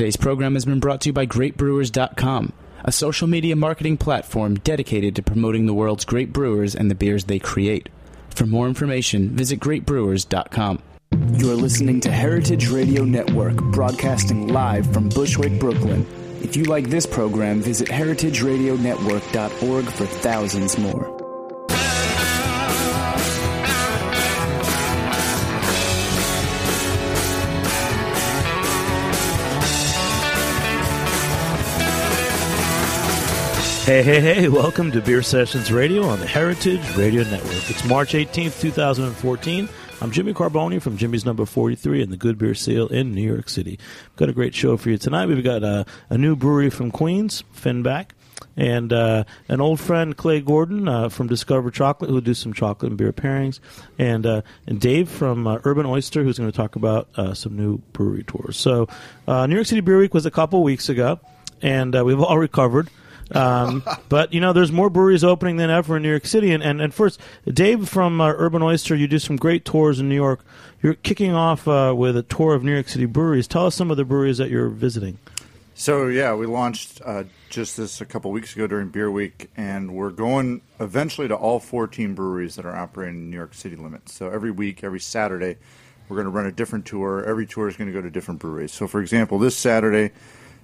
Today's program has been brought to you by GreatBrewers.com, a social media marketing platform dedicated to promoting the world's great brewers and the beers they create. For more information, visit GreatBrewers.com. You're listening to Heritage Radio Network, broadcasting live from Bushwick, Brooklyn. If you like this program, visit heritageradionetwork.org for thousands more. Hey, hey, hey, welcome to Beer Sessions Radio on the Heritage Radio Network. It's March 18th, 2014. I'm Jimmy Carbone from Jimmy's Number 43 and the Good Beer Seal in New York City. We've got a great show for you tonight. We've got uh, a new brewery from Queens, Finback, and uh, an old friend, Clay Gordon uh, from Discover Chocolate, who'll do some chocolate and beer pairings, and uh, and Dave from uh, Urban Oyster, who's going to talk about some new brewery tours. So, New York City Beer Week was a couple weeks ago, and we've all recovered. Um, but you know, there's more breweries opening than ever in New York City. And and, and first, Dave from uh, Urban Oyster, you do some great tours in New York. You're kicking off uh, with a tour of New York City breweries. Tell us some of the breweries that you're visiting. So yeah, we launched uh, just this a couple weeks ago during Beer Week, and we're going eventually to all 14 breweries that are operating in New York City limits. So every week, every Saturday, we're going to run a different tour. Every tour is going to go to different breweries. So for example, this Saturday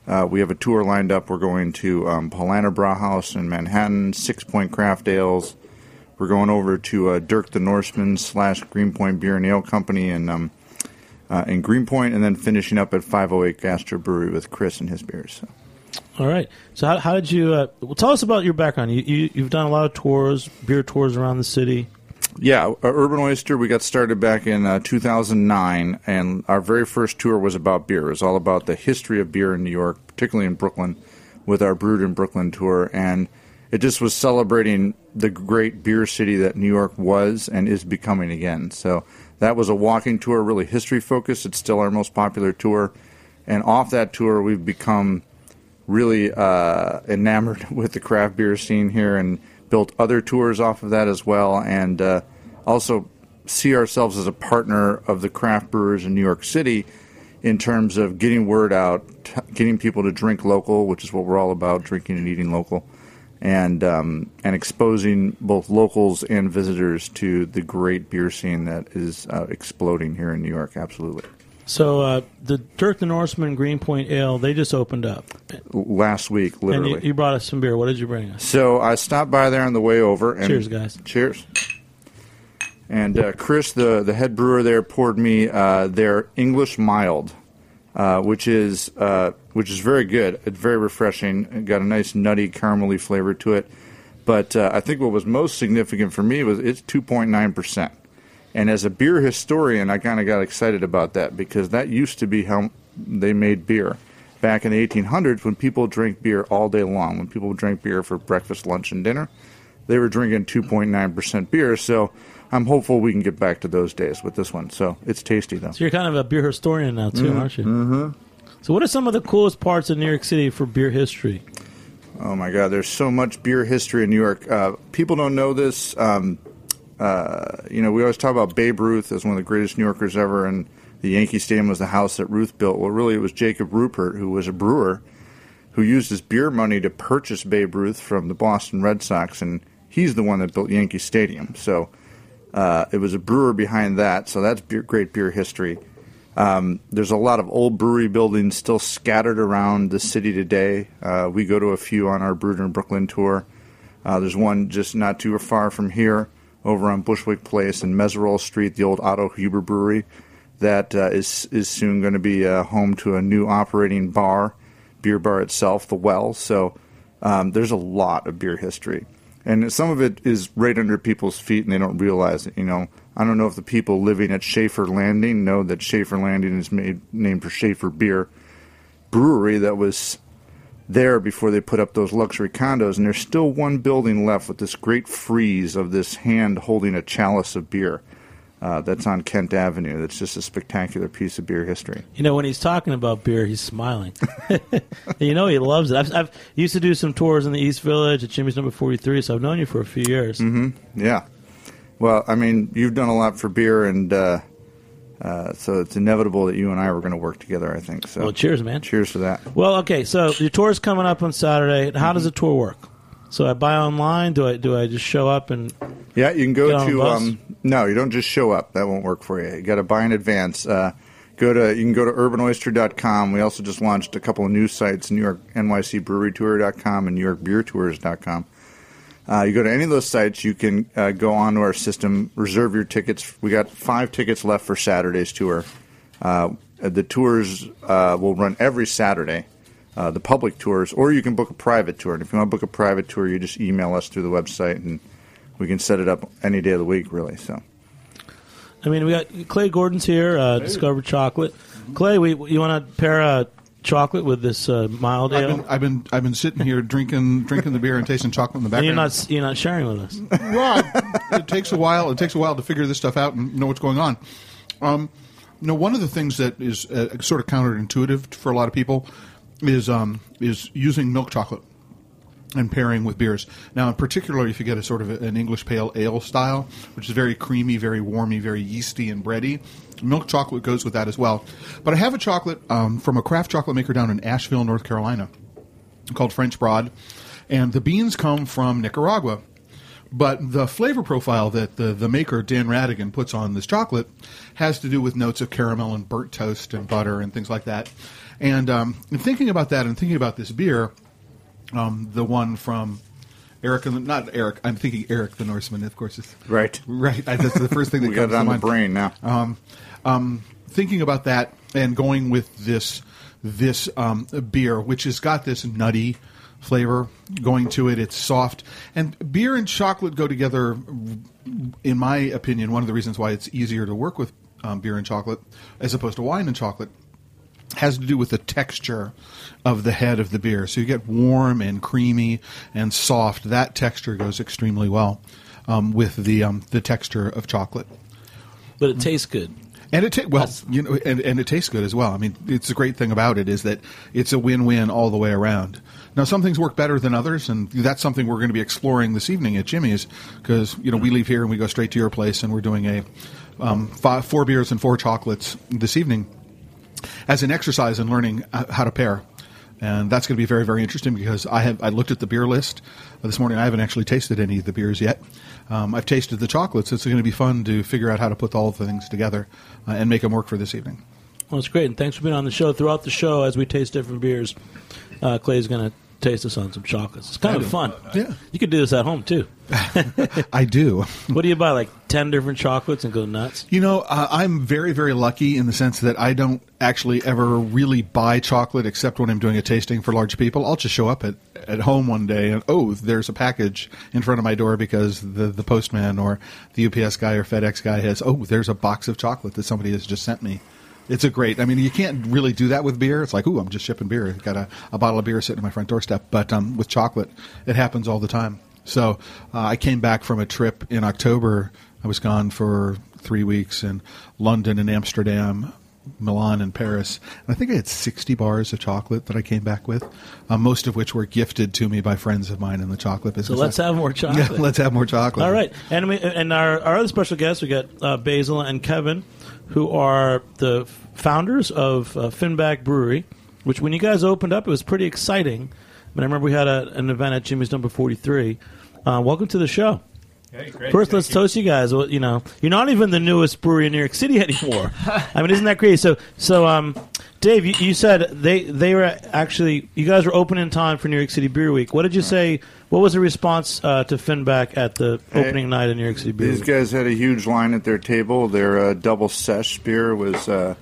uh, we have a tour lined up. We're going to um, Paulaner Brauhaus in Manhattan, Sixpoint Craft Ales. We're going over to uh, Dirk the Norseman slash Greenpoint Beer and Ale Company in um, uh, in Greenpoint, and then finishing up at 508 Gastro Brewery with Chris and his beers. So. All right. So how, how did you? Uh, well, tell us about your background. You, you you've done a lot of tours, beer tours around the city. Yeah, uh, Urban Oyster. We got started back in uh, 2009, and our very first tour was about beer. It was all about the history of beer in New York, particularly in Brooklyn, with our Brewed in Brooklyn tour, and it just was celebrating the great beer city that New York was and is becoming again. So that was a walking tour, really history focused. It's still our most popular tour, and off that tour, we've become really uh, enamored with the craft beer scene here and built other tours off of that as well, and uh, also see ourselves as a partner of the craft brewers in New York City in terms of getting word out, getting people to drink local, which is what we're all about, drinking and eating local, and um, and exposing both locals and visitors to the great beer scene that is uh, exploding here in New York. Absolutely. So uh, the Dirk the Norseman Greenpoint Ale, they just opened up last week, literally. And you, you, brought us some beer. What did you bring us? So I stopped by there on the way over. And cheers, guys. Cheers. And uh, Chris, the the head brewer there, poured me uh, their English mild, uh, which is uh, which is very good. It's very refreshing. It got a nice nutty caramelly flavor to it. But uh, I think what was most significant for me was it's 2.9 percent. And as a beer historian, I kind of got excited about that because that used to be how they made beer back in the 1800s when people drank beer all day long. When people drank beer for breakfast, lunch, and dinner, they were drinking 2.9% beer. So I'm hopeful we can get back to those days with this one. So it's tasty, though. So you're kind of a beer historian now, too, mm-hmm. aren't you? Mm-hmm. So, what are some of the coolest parts of New York City for beer history? Oh my God, there's so much beer history in New York. Uh, people don't know this. Um, uh, you know, we always talk about Babe Ruth as one of the greatest New Yorkers ever, and the Yankee Stadium was the house that Ruth built. Well, really, it was Jacob Ruppert, who was a brewer, who used his beer money to purchase Babe Ruth from the Boston Red Sox, and he's the one that built Yankee Stadium. So uh, it was a brewer behind that. So that's beer, great beer history. Um, there's a lot of old brewery buildings still scattered around the city today. Uh, we go to a few on our Brewed in Brooklyn tour. Uh, there's one just not too far from here over on Bushwick Place and Meserole Street, the old Otto Huber Brewery, that uh, is is soon going to be uh, home to a new operating bar, beer bar itself, the Well. So um, there's a lot of beer history, and some of it is right under people's feet, and they don't realize it. You know, I don't know if the people living at Schaefer Landing know that Schaefer Landing is made named for Schaefer Beer Brewery that was there before they put up those luxury condos, and there's still one building left with this great frieze of this hand holding a chalice of beer. Uh, that's on Kent Avenue. That's just a spectacular piece of beer history. You know, when he's talking about beer, he's smiling. you know, he loves it. I've, I've, used to do some tours in the East Village at Jimmy's Number Forty Three, so I've known you for a few years. Mm-hmm. Yeah. Well, I mean, you've done a lot for beer, and uh, uh, so it's inevitable that you and I were going to work together. I think so. Well, cheers, man. Cheers for that. Well, okay. So your tour is coming up on Saturday. How does the tour work? So I buy online. Do I do I just show up and Yeah, you can go to. Um, no, you don't just show up. That won't work for you. You got to buy in advance. Uh, go to you can go to urbanoyster.com. We also just launched a couple of new sites: New York NYC Brewery Tour.com and New York Beer Tours.com. Uh, you go to any of those sites, you can uh, go onto our system, reserve your tickets. We got five tickets left for Saturday's tour. Uh, the tours uh, will run every Saturday, uh, the public tours, or you can book a private tour. And if you want to book a private tour, you just email us through the website, and we can set it up any day of the week, really. So, I mean, we got Clay Gordon's here. Uh, Discovered chocolate. Clay, we you want to pair uh, chocolate with this uh, mild I've ale? been, I've been I've been sitting here drinking drinking the beer and tasting chocolate in the and background. you're not you're not sharing with us. well, it takes a while. It takes a while to figure this stuff out and know what's going on. Um, you know, one of the things that is uh, sort of counterintuitive for a lot of people is um, is using milk chocolate and pairing with beers. Now, in particular, if you get a sort of an English pale ale style, which is very creamy, very warmy, very yeasty and bready, milk chocolate goes with that as well. But I have a chocolate um, from a craft chocolate maker down in Asheville, North Carolina, called French Broad, and the beans come from Nicaragua. But the flavor profile that the, the maker, Dan Rattigan, puts on this chocolate has to do with notes of caramel and burnt toast and butter and things like that. And um, in thinking about that and thinking about this beer, um, the one from Eric, and the- not Eric, I'm thinking Eric the Norseman, of course. It's, right, right. I, that's the first thing that comes got it on to my brain now. um, um, thinking about that and going with this this um, beer, which has got this nutty flavor going to it. It's soft, and beer and chocolate go together. In my opinion, one of the reasons why it's easier to work with um, beer and chocolate as opposed to wine and chocolate has to do with the texture of the head of the beer. So you get warm and creamy and soft. That texture goes extremely well um, with the um, the texture of chocolate. But it tastes good. And it ta- well, you know, and, and it tastes good as well. I mean, it's a great thing about it is that it's a win-win all the way around. Now, some things work better than others, and that's something we're going to be exploring this evening at Jimmy's because you know we leave here and we go straight to your place, and we're doing a um, five, four beers and four chocolates this evening as an exercise in learning uh, how to pair. And that's going to be very, very interesting because I have I looked at the beer list this morning. I haven't actually tasted any of the beers yet. Um, I've tasted the chocolates. It's going to be fun to figure out how to put all the things together uh, and make them work for this evening. Well, it's great, and thanks for being on the show. Throughout the show, as we taste different beers, uh, is going to taste this on some chocolates. It's kind of fun. Yeah. you could do this at home too. I do. What do you buy? Like ten different chocolates and go nuts? You know, uh, I'm very, very lucky in the sense that I don't actually ever really buy chocolate except when I'm doing a tasting for large people. I'll just show up at, at home one day and, oh, there's a package in front of my door because the, the postman or the UPS guy or FedEx guy has, oh, there's a box of chocolate that somebody has just sent me. It's a great. I mean, you can't really do that with beer. It's like, ooh, I'm just shipping beer. I've got a, a bottle of beer sitting at my front doorstep. But um, with chocolate, it happens all the time. So uh, I came back from a trip in October. I was gone for three weeks in London and Amsterdam, Milan and Paris. And I think I had 60 bars of chocolate that I came back with, uh, most of which were gifted to me by friends of mine in the chocolate business. So let's have more chocolate. Yeah, let's have more chocolate. All right, and we, and our, our other special guests, we got uh, Basil and Kevin, who are the founders of uh, Finback Brewery. Which, when you guys opened up, it was pretty exciting. But I remember we had a, an event at Jimmy's Number Forty Three. Uh, welcome to the show. Hey, great. First, Thank let's you. toast you guys. Well, you know, you're not even the newest brewery in New York City anymore. I mean, isn't that crazy? So, so, um, Dave, you, you said they they were actually you guys were open in time for New York City Beer Week. What did you say? What was the response uh, to Finback at the Hey, opening night of New York City Beer These Week? guys had a huge line at their table. Their uh, double Sess beer was uh,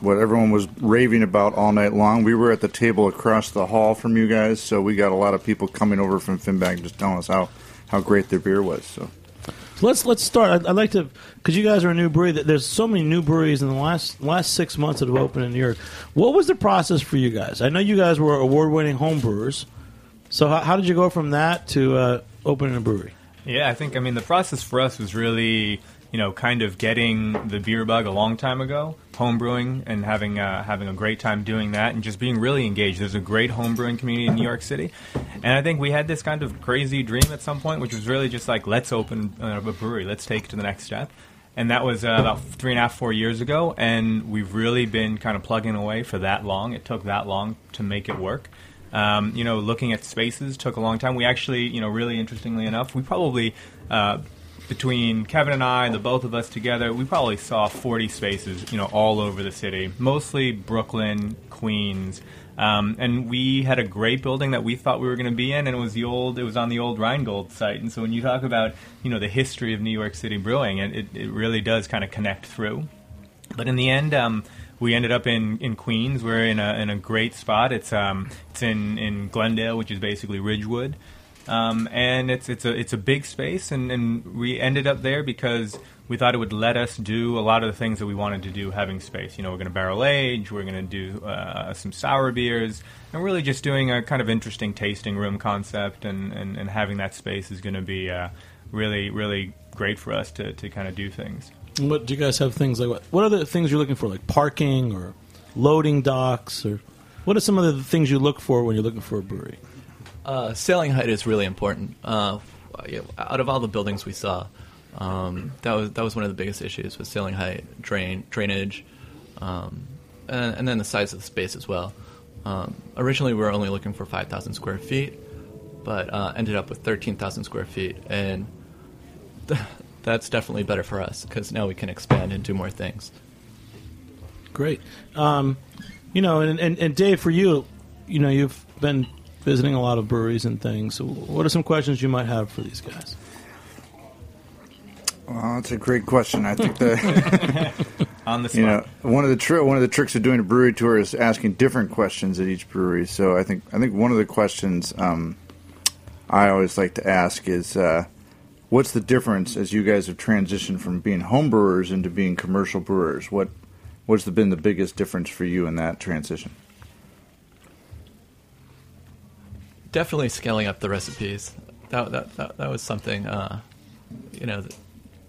what everyone was raving about all night long. We were at the table across the hall from you guys, so we got a lot of people coming over from Finback just telling us how, how great their beer was. So let's let's start. I'd, I'd like to because you guys are a new brewery. There's so many new breweries in the last last six months that have opened in New York. What was the process for you guys? I know you guys were award winning home brewers. So how, how did you go from that to uh, opening a brewery? Yeah, I think I mean the process for us was really you know kind of getting the beer bug a long time ago, home brewing and having uh, having a great time doing that and just being really engaged. There's a great home brewing community in New York City, and I think we had this kind of crazy dream at some point, which was really just like let's open uh, a brewery, let's take it to the next step. and that was uh, about three and a half, four years ago. And we've really been kind of plugging away for that long. It took that long to make it work. Um, you know, looking at spaces took a long time. We actually, you know, really interestingly enough, we probably uh, between Kevin and I, the both of us together, we probably saw 40 spaces, you know, all over the city, mostly Brooklyn, Queens. Um, and we had a great building that we thought we were going to be in, and it was the old. It was on the old Rheingold site. And so when you talk about you know the history of New York City brewing, it, it, it really does kind of connect through. But in the end, um, we ended up in, in Queens. We're in a in a great spot. It's um it's in, in Glendale, which is basically Ridgewood. Um, and it's it's a it's a big space, and, and we ended up there because we thought it would let us do a lot of the things that we wanted to do having space. You know, we're going to barrel age, we're going to do uh, some sour beers, and really just doing a kind of interesting tasting room concept, and, and, and having that space is going to be uh, really really great for us to, to kind of do things. What do you guys have things like? What, what are the things you're looking for, like parking or loading docks, or what are some of the things you look for when you're looking for a brewery? Uh, sailing height is really important. Uh, out of all the buildings we saw, um, that was that was one of the biggest issues with sailing height, drain, drainage, um, and, and, then the size of the space as well. Um, originally, we were only looking for 5,000 square feet, but uh, ended up with 13,000 square feet, and th- that's definitely better for us because now we can expand and do more things. Great, um, you know, and, and, and Dave, for you, you know, you've been visiting a lot of breweries and things. So what are some questions you might have for these guys? Well, that's a great question. I think the on the spot. you know one of the tri- one of the tricks of doing a brewery tour is asking different questions at each brewery. So I think I think one of the questions um, I always like to ask is uh, what's the difference as you guys have transitioned from being home brewers into being commercial brewers? What what's been the biggest difference for you in that transition? Definitely scaling up the recipes. That that that, that was something uh, you know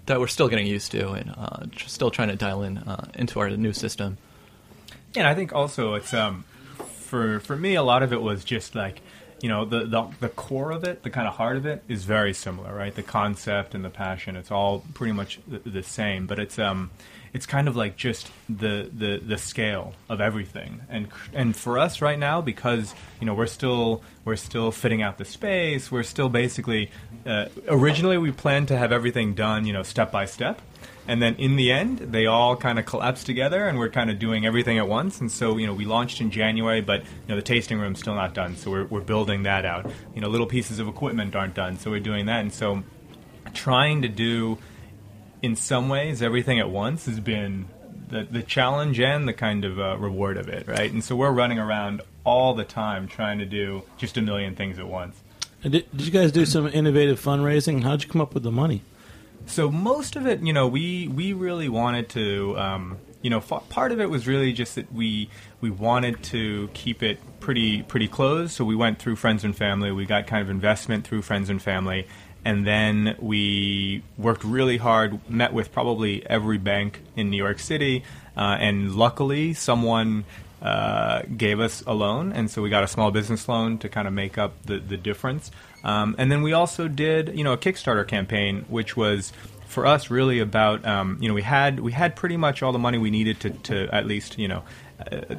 that, we're still getting used to and uh, still trying to dial in uh, into our new system. And I think also it's um, for for me a lot of it was just like you know the, the the core of it, the kind of heart of it is very similar, right? The concept and the passion, it's all pretty much the, the same, but it's um it's kind of like just the, the, the scale of everything. And and for us right now, because you know we're still we're still fitting out the space, we're still basically uh, originally we planned to have everything done you know step by step. And then in the end, they all kind of collapse together, and we're kind of doing everything at once. And so, you know, we launched in January, but you know, the tasting room's still not done, so we're, we're building that out. You know, little pieces of equipment aren't done, so we're doing that. And so, trying to do in some ways, everything at once has been the, the challenge and the kind of uh, reward of it, right? And so we're running around all the time trying to do just a million things at once. And did, did you guys do some innovative fundraising? How'd you come up with the money? So most of it, you know, we we really wanted to, um, you know, f- part of it was really just that we we wanted to keep it pretty pretty close. So we went through friends and family. We got kind of investment through friends and family, and then we worked really hard, met with probably every bank in New York City, uh, and luckily someone uh, gave us a loan, and so we got a small business loan to kind of make up the, the difference. Um, and then we also did, you know, a Kickstarter campaign, which was for us really about, um, you know, we had we had pretty much all the money we needed to, to at least, you know, uh,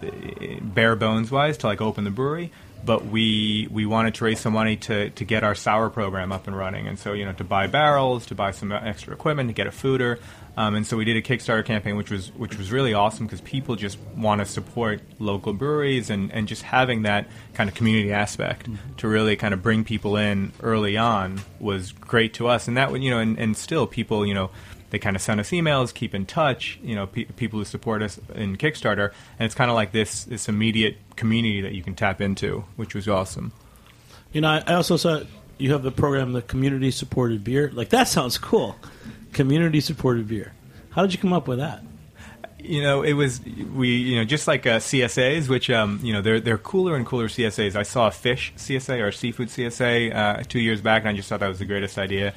bare bones wise to like open the brewery but we we wanted to raise some money to, to get our sour program up and running, and so you know to buy barrels, to buy some extra equipment, to get a foeder, um, and so we did a Kickstarter campaign, which was which was really awesome because people just want to support local breweries and, and just having that kind of community aspect mm-hmm. to really kind of bring people in early on was great to us, and that would you know and, and still people you know they kind of send us emails, keep in touch. You know, pe- people who support us in Kickstarter, and it's kind of like this this immediate community that you can tap into, which was awesome. You know, I, also saw you have the program, the community supported beer. Like that sounds cool. Community supported beer. How did you come up with that? you know, it was we, you know, just like uh, CSAs, which um, you know, they're they're cooler and cooler CSAs. I saw a fish CSA or a seafood CSA uh, two years back, and I just thought that was the greatest idea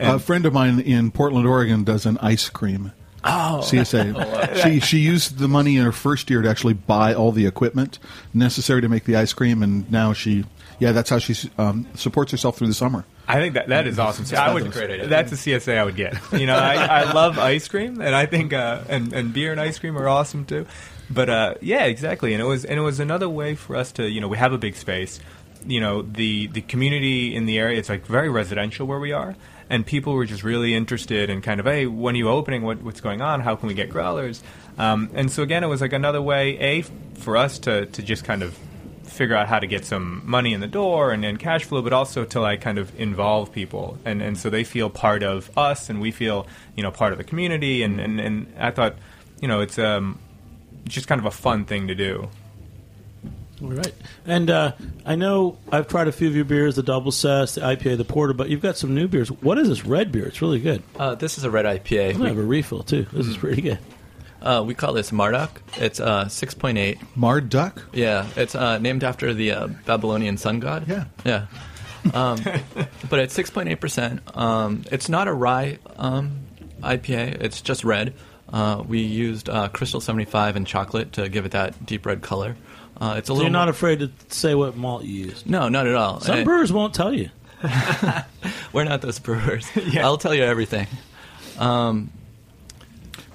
a friend of mine in Portland, Oregon, does an ice cream Oh, CSA. she she used the money in her first year to actually buy all the equipment necessary to make the ice cream, and now she, yeah, that's how she um, supports herself through the summer. I think that that is awesome. See, I would. That's a CSA I would get. You know, I, I love ice cream, and I think uh, and and beer and ice cream are awesome too. But uh, yeah, exactly. And it was and it was another way for us to you know we have a big space. You know, the the community in the area it's like very residential where we are, and people were just really interested in kind of hey, when are you opening? What, what's going on? How can we get growlers? Um, and so again, it was like another way a for us to to just kind of figure out how to get some money in the door and, and cash flow, but also to like kind of involve people, and and so they feel part of us, and we feel you know part of the community, and and, and I thought you know it's um just kind of a fun thing to do. All right. And uh, I know I've tried a few of your beers, the Double Sess, the IPA, the Porter, but you've got some new beers. What is this red beer? It's really good. Uh, this is a red IPA. I'm going to have a refill, too. This is pretty good. Uh, we call this Marduk. It's uh, 6.8. Marduk? Yeah, it's uh, named after the uh, Babylonian sun god. Yeah. Yeah. Um, but it's 6.8%. Um, it's not a rye um, IPA, it's just red. Uh, we used uh, Crystal 75 and chocolate to give it that deep red color. Uh, it's a So little you're not more- afraid to say what malt you used. No, not at all. Some And brewers won't tell you. We're not those brewers. I'll tell you everything. Um,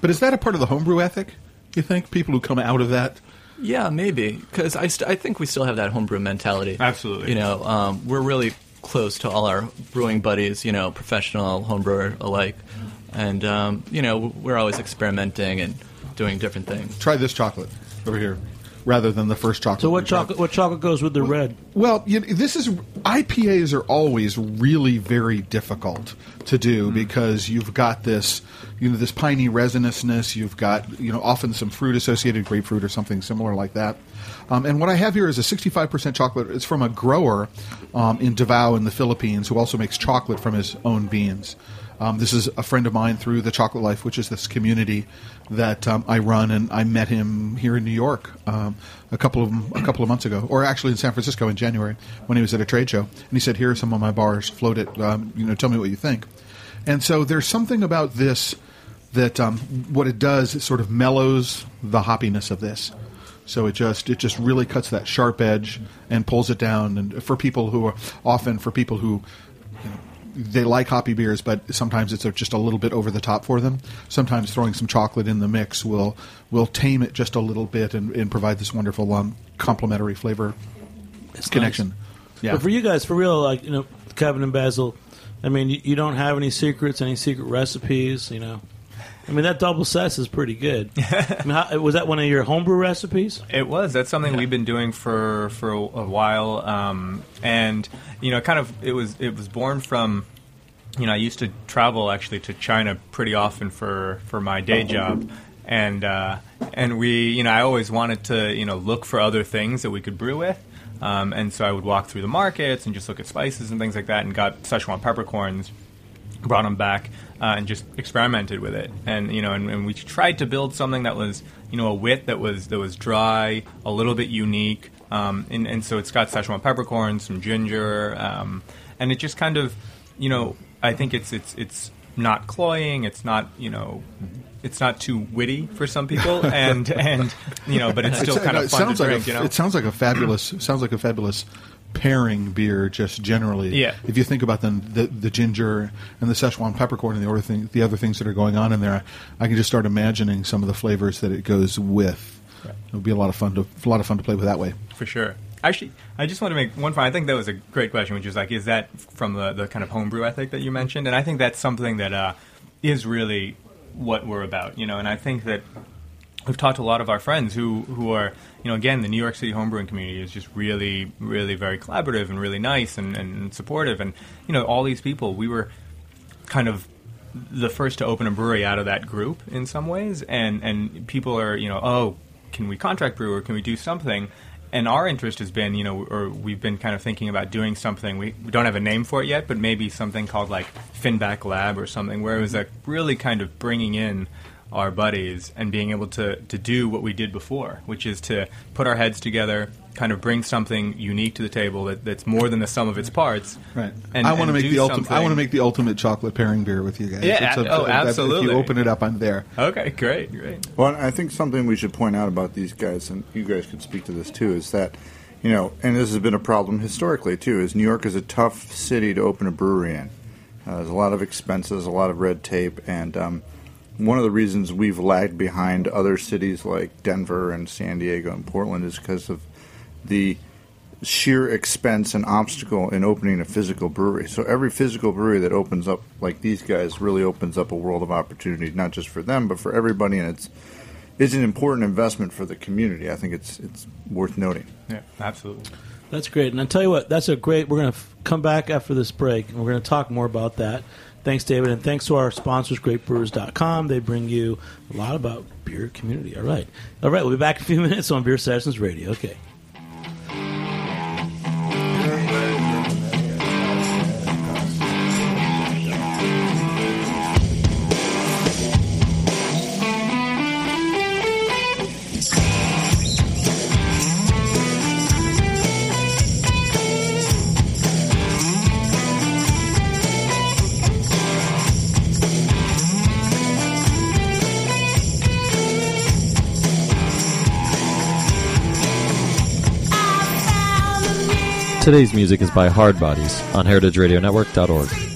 But is that a part of the homebrew ethic? You think people who come out of that? Yeah, maybe because I, st- I think we still have that homebrew mentality. Absolutely. You know, um, we're really close to all our brewing buddies. You know, professional homebrewer alike, and um, you know we're always experimenting and doing different things. Try this chocolate over here, rather than the first chocolate. So what chocolate? What chocolate goes with the red? Well, you know, this is IPAs are always really very difficult to do because you've got this, you know, this piney resinousness. You've got, you know, often some fruit associated grapefruit or something similar like that. Um, and what I have here is a 65% chocolate. It's from a grower um, in Davao in the Philippines who also makes chocolate from his own beans. Um, this is a friend of mine through the Chocolate Life, which is this community that um, I run, and I met him here in New York um, a couple of a couple of months ago, or actually in San Francisco in January when he was at a trade show, and he said, "Here are some of my bars. Float it. Um, you know, tell me what you think." And so there's something about this that um, what it does it sort of mellows the hoppiness of this. So it just it just really cuts that sharp edge and pulls it down. And for people who are often for people who they like hoppy beers, but sometimes it's just a little bit over the top for them. Sometimes throwing some chocolate in the mix will will tame it just a little bit and, and provide this wonderful um, complementary flavor connection. Yeah. But for you guys, for real, like you know, Kevin and Basil, I mean, you, you don't have any secrets, any secret recipes, you know. I mean, that double Sess is pretty good. I mean, how, was that one of your homebrew recipes? It was. That's something we've been doing for for a, a while, um, and you know, kind of it was it was born from. You know, I used to travel actually to China pretty often for for my day job, and uh, and we, you know, I always wanted to you know look for other things that we could brew with. Um, and so I would walk through the markets and just look at spices and things like that, and got Szechuan peppercorns, brought them back uh, and just experimented with it. And you know, and, and we tried to build something that was you know a wit that was that was dry, a little bit unique. Um, and, and so it's got Szechuan peppercorns, some ginger, um, and it just kind of you know I think it's it's it's not cloying. It's not you know. It's not too witty for some people, and and you know, but it's still It's- kind it of fun sounds to like drink. a, you know, It sounds like a fabulous. sounds like a fabulous pairing beer, just generally. Yeah. If you think about the the, the ginger and the Szechuan peppercorn and the other thing, the other things that are going on in there, I can just start imagining some of the flavors that it goes with. It would be a lot of fun to a lot of fun to play with that way. For sure. Actually, I just want to make one point. I think that was a great question, which is like, is that from the, the kind of homebrew ethic that you mentioned? And I think that's something that uh, is really what we're about, you know. And I think that we've talked to a lot of our friends who who are, you know, again, the New York City homebrewing community is just really, really very collaborative and really nice and, and supportive. And you know, all these people, we were kind of the first to open a brewery out of that group in some ways, and and people are you know oh can we contract brew or can we do something? And our interest has been, you know, or we've been kind of thinking about doing something. We, we don't have a name for it yet, but maybe something called like Finback Lab or something, where it was like really kind of bringing in our buddies and being able to, to do what we did before, which is to put our heads together kind of bring something unique to the table that, that's more than the sum of its parts. Right. And, I want to make the ultimate. I want to make the ultimate chocolate pairing beer with you guys. Yeah, It's a- oh, that- If you open it up, I'm there. Okay, great, great. Well, I think something we should point out about these guys, and you guys could speak to this too, is that, you know, and this has been a problem historically too, is New York is a tough city to open a brewery in. Uh, there's a lot of expenses, a lot of red tape, and um, one of the reasons we've lagged behind other cities like Denver and San Diego and Portland is because of the sheer expense and obstacle in opening a physical brewery. So every physical brewery that opens up like these guys really opens up a world of opportunity, not just for them, but for everybody, and it's it's an important investment for the community. I think it's it's worth noting. Yeah, absolutely. That's great. And I tell you what, that's a great. We're going to f- come back after this break, and we're going to talk more about that. Thanks, David, and thanks to our sponsors, GreatBrewers.com. They bring you a lot about beer community. All right, all right. We'll be back in a few minutes on Beer Sessions Radio. Okay. Today's music is by Hard Bodies on heritageradionetwork.org.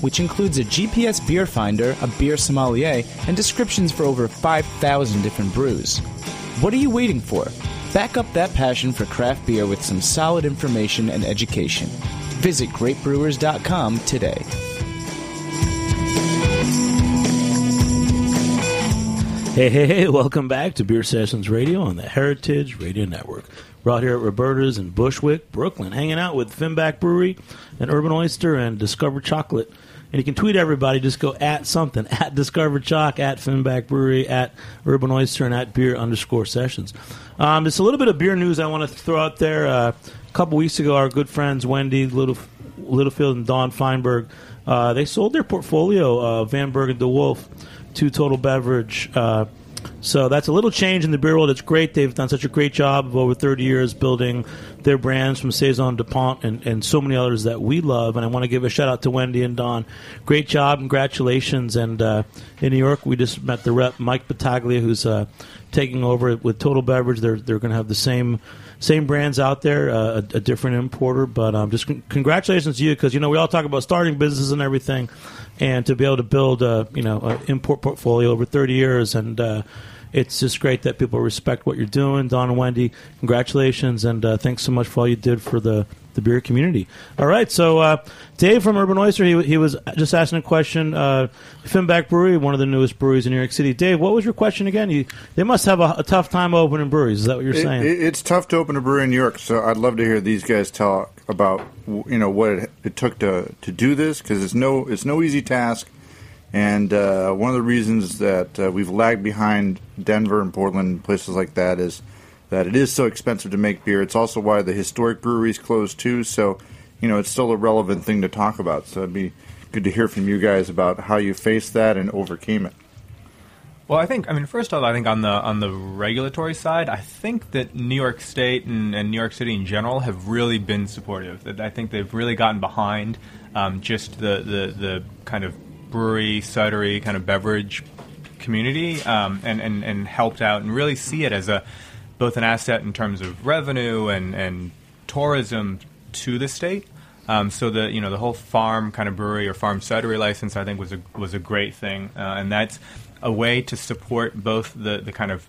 which includes a GPS beer finder, a beer sommelier, and descriptions for over 5,000 different brews. What are you waiting for? Back up that passion for craft beer with some solid information and education. Visit greatbrewers.com today. Hey, hey, hey, welcome back to Beer Sessions Radio on the Heritage Radio Network. We're out here at Roberta's in Bushwick, Brooklyn, hanging out with Finback Brewery and Urban Oyster and Discover Chocolate. And you can tweet everybody, just go at something, at Discover Choc, at Finback Brewery, at Urban Oyster, and at beer underscore sessions. Um, just a little bit of beer news I want to throw out there. Uh, a couple weeks ago, our good friends Wendy Little, Littlefield and Don Feinberg, uh, they sold their portfolio, uh, Vanberg & DeWulf, to Total Beverage. Uh, so that's a little change in the beer world. It's great. They've done such a great job of over 30 years building their brands from Saison, DuPont, and, and so many others that we love. And I want to give a shout out to Wendy and Don. Great job. Congratulations. And uh, in New York, we just met the rep, Mike Battaglia, who's uh, taking over with Total Beverage. They're, they're going to have the same same brands out there, uh, a, a different importer. But um, just con- congratulations to you because, you know, we all talk about starting businesses and everything. And to be able to build, a, you know, import portfolio over 30 years and uh, it's just great that people respect what you're doing. Don and Wendy, congratulations, and uh, thanks so much for all you did for the, the beer community. All right, so uh, Dave from Urban Oyster, he, he was just asking a question. Uh, Finback Brewery, one of the newest breweries in New York City. Dave, what was your question again? You, they must have a, a tough time opening breweries. Is that what you're It- saying? it- it's tough to open a brewery in New York, so I'd love to hear these guys talk about you know what it, it took to to do this because it's no it's no easy task, and uh, one of the reasons that uh, we've lagged behind Denver and Portland and places like that is that it is so expensive to make beer. It's also why the historic breweries closed too. So you know it's still a relevant thing to talk about. So it'd be good to hear from you guys about how you faced that and overcame it. Well, I think I mean first off, I think on the on the regulatory side, I think that New York State and, and New York City in general have really been supportive. I think they've really gotten behind um, just the, the the kind of brewery, cidery kind of beverage community um, and, and and helped out and really see it as a both an asset in terms of revenue and and tourism to the state. Um, so the you know the whole farm kind of brewery or farm cidery license I think was a was a great thing, uh, and that's a way to support both the, the kind of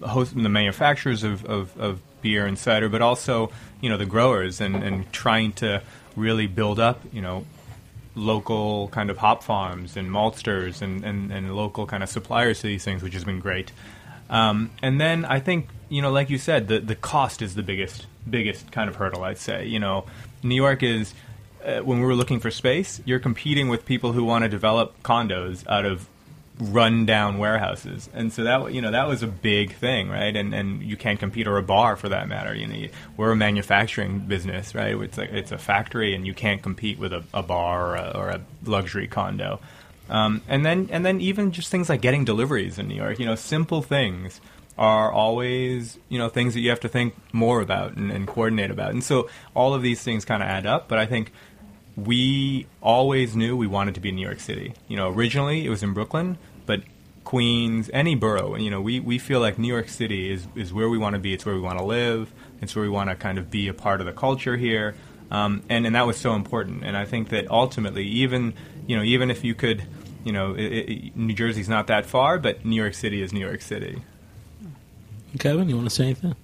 host the manufacturers of, of, of beer and cider, but also you know the growers and, and trying to really build up you know local kind of hop farms and maltsters and, and, and local kind of suppliers to these things, which has been great. Um, and then I think you know, like you said, the the cost is the biggest biggest kind of hurdle. I'd say you know, New York is. Uh, when we were looking for space, you're competing with people who want to develop condos out of rundown warehouses, and so that you know that was a big thing, right? And and you can't compete or a bar for that matter. You know, we're a manufacturing business, right? It's like it's a factory, and you can't compete with a, a bar or a, or a luxury condo. Um, and then and then even just things like getting deliveries in New York, you know, simple things are always you know things that you have to think more about and, and coordinate about. And so all of these things kind of add up. But I think we always knew we wanted to be in New York City. You know, originally it was in Brooklyn, Queens, any borough, you know, we, we feel like New York City is, is where we want to be. It's where we want to live. It's where we want to kind of be a part of the culture here. Um, and, and that was so important. And I think that ultimately, even, you know, even if you could, you know, it, it, New Jersey's not that far, but New York City is New York City. Kevin, you want to say anything?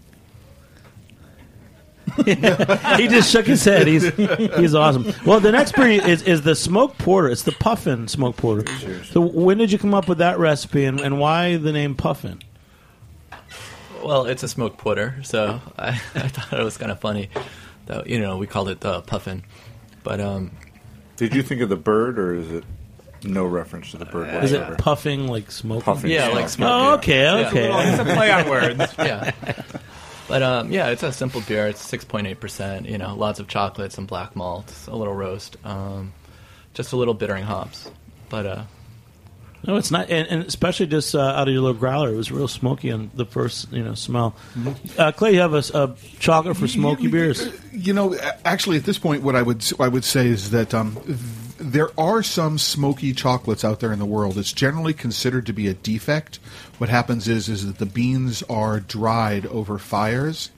he just shook his head. He's he's awesome. Well, the next breed is, is the smoke porter. It's the puffin smoke porter. So when did you come up with that recipe, and, and why the name puffin? Well, it's a smoke porter, so I, I thought it was kind of funny that you know we called it the puffin. But um, Did you think of the bird, or is it no reference to the bird Is whatsoever? it puffing like smoke? Puffing. yeah, smoke. like smoke. Oh, yeah. okay, Yeah. okay. It's a play on words. yeah. But um, yeah, it's a simple beer. It's six point eight percent. You know, lots of chocolate, some black malt, a little roast, um, just a little bittering hops. But uh, No, it's not, and, and especially just uh, out of your little growler, it was real smoky on the first, you know, smell. Uh, Clay, you have a chocolate for smoky beers. You know, actually, at this point, what I would I would say is that um, th- there are some smoky chocolates out there in the world. It's generally considered to be a defect. What happens is is that the beans are dried over fires,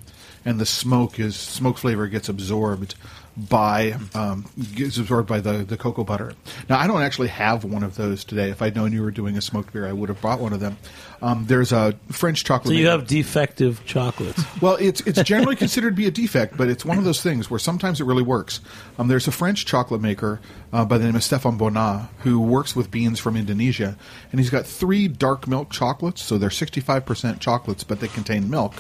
and the smoke is smoke flavor gets absorbed by um, gets absorbed by the, the cocoa butter. Now, I don't actually have one of those today. If I'd known you were doing a smoked beer, I would have bought one of them. Um, there's a French chocolate. So you have defective chocolates. well, it's it's generally considered to be a defect, but it's one of those things where sometimes it really works. Um, there's a French chocolate maker uh, by the name of Stéphane Bonnat who works with beans from Indonesia, and he's got three dark milk chocolates. So they're 65% chocolates, but they contain milk,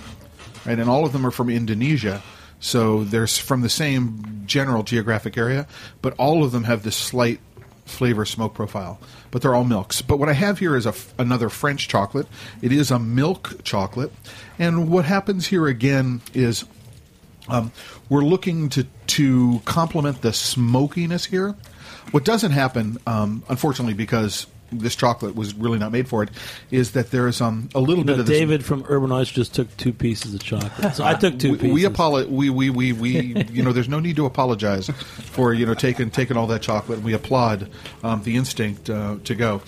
right? And all of them are from Indonesia. So they're from the same general geographic area, but all of them have this slight flavor smoke profile, but they're all milks. But what I have here is another French chocolate. It is a milk chocolate, and what happens here again is um, we're looking to to complement the smokiness here. What doesn't happen, um, unfortunately, because this chocolate was really not made for it, is that there is um, a little bit of David from Urban Oyster just took two pieces of chocolate. So I took two we, pieces. we apologize. We, we, we, we, you know, there's no need to apologize for you know taking taking all that chocolate. And we applaud um, the instinct uh, to go.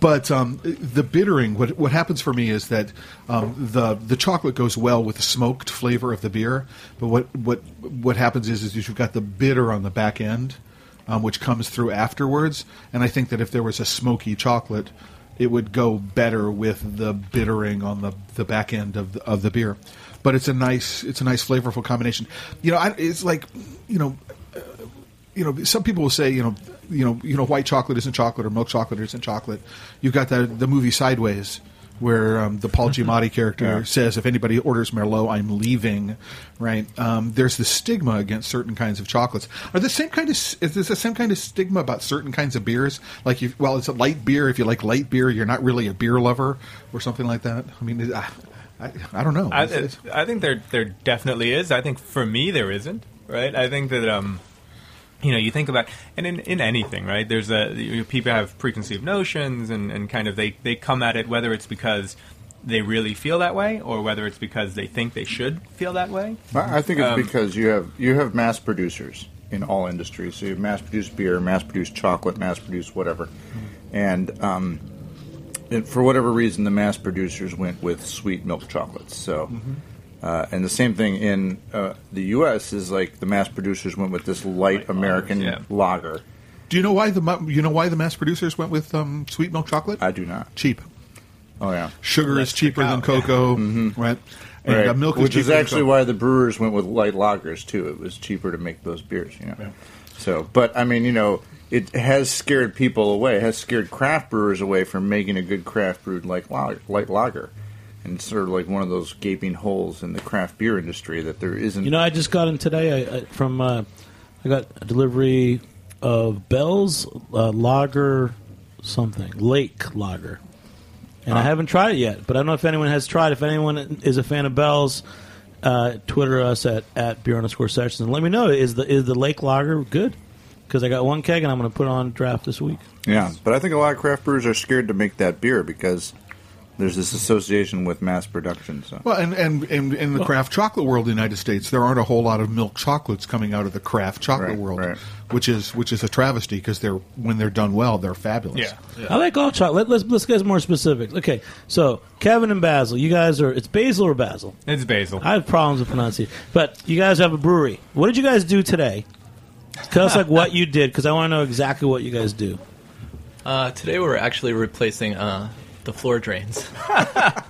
But um, the bittering, what what happens for me is that um, the the chocolate goes well with the smoked flavor of the beer. But what what what happens is is you've got the bitter on the back end, um, which comes through afterwards. And I think that if there was a smoky chocolate, it would go better with the bittering on the, the back end of the, of the beer. But it's a nice it's a nice flavorful combination. You know, I, it's like you know, uh, you know, some people will say you know, you know, you know, white chocolate isn't chocolate or milk chocolate isn't chocolate. You've got the the movie Sideways. Where um, the Paul Giamatti character says, "If anybody orders Merlot, I'm leaving." Right? Um, there's the stigma against certain kinds of chocolates. Are the same kind of is there the same kind of stigma about certain kinds of beers? Like, if, well, it's a light beer. If you like light beer, you're not really a beer lover, or something like that. I mean, it- I, I, I don't know. I, I think there there definitely is. I think for me there isn't. Right. I think that um, you know, you think about and in, in anything, right? There's a you know, people have preconceived notions and, and kind of they they come at it whether it's because they really feel that way or whether it's because they think they should feel that way. I think it's Um, because you have you have mass producers in all industries. So you have mass produced beer, mass produced chocolate, mass produced whatever, and um, and for whatever reason, the mass producers went with sweet milk chocolates. So, Mm-hmm. Uh, and the same thing in uh, the U.S. is like the mass producers went with this light American yeah. lager. Do you know why the you know why the mass producers went with um, sweet milk chocolate? I do not. Cheap. Oh yeah, Sugar is cheaper than cocoa, right? And Mm-hmm. right. uh, milk Which is is cheaper than actually cocoa. why the brewers went with light lagers too. It was cheaper to make those beers. You know. So, but I mean, you know, it has scared people away. It has scared craft brewers away from making a good craft brewed like lager, light lager. And it's sort of like one of those gaping holes in the craft beer industry that there isn't. You know, I just got in today I, I, from. Uh, I got a delivery of Bell's uh, Lager something Lake Lager, and I haven't tried it yet. But I don't know if anyone has tried. If anyone is a fan of Bell's, uh, Twitter us at at beer underscore sessions and let me know is the is the Lake Lager good? Because I got one keg and I'm going to put on draft this week. Yeah, but I think a lot of craft brewers are scared to make that beer because there's this association with mass production. So Well, and, and, and in the craft chocolate world in the United States, there aren't a whole lot of milk chocolates coming out of the craft chocolate Right, world, right. which is which is a travesty because they're when they're done well, they're fabulous. Yeah. I like all chocolate. Let, let's let's get more specific. Okay, so Kevin and Basil, you guys are it's Basil or Basil? It's basil. I have problems with pronunciation, but you guys have a brewery. What did you guys do today? Tell us like what you did because I want to know exactly what you guys do. Uh, today we're actually replacing uh, the floor drains.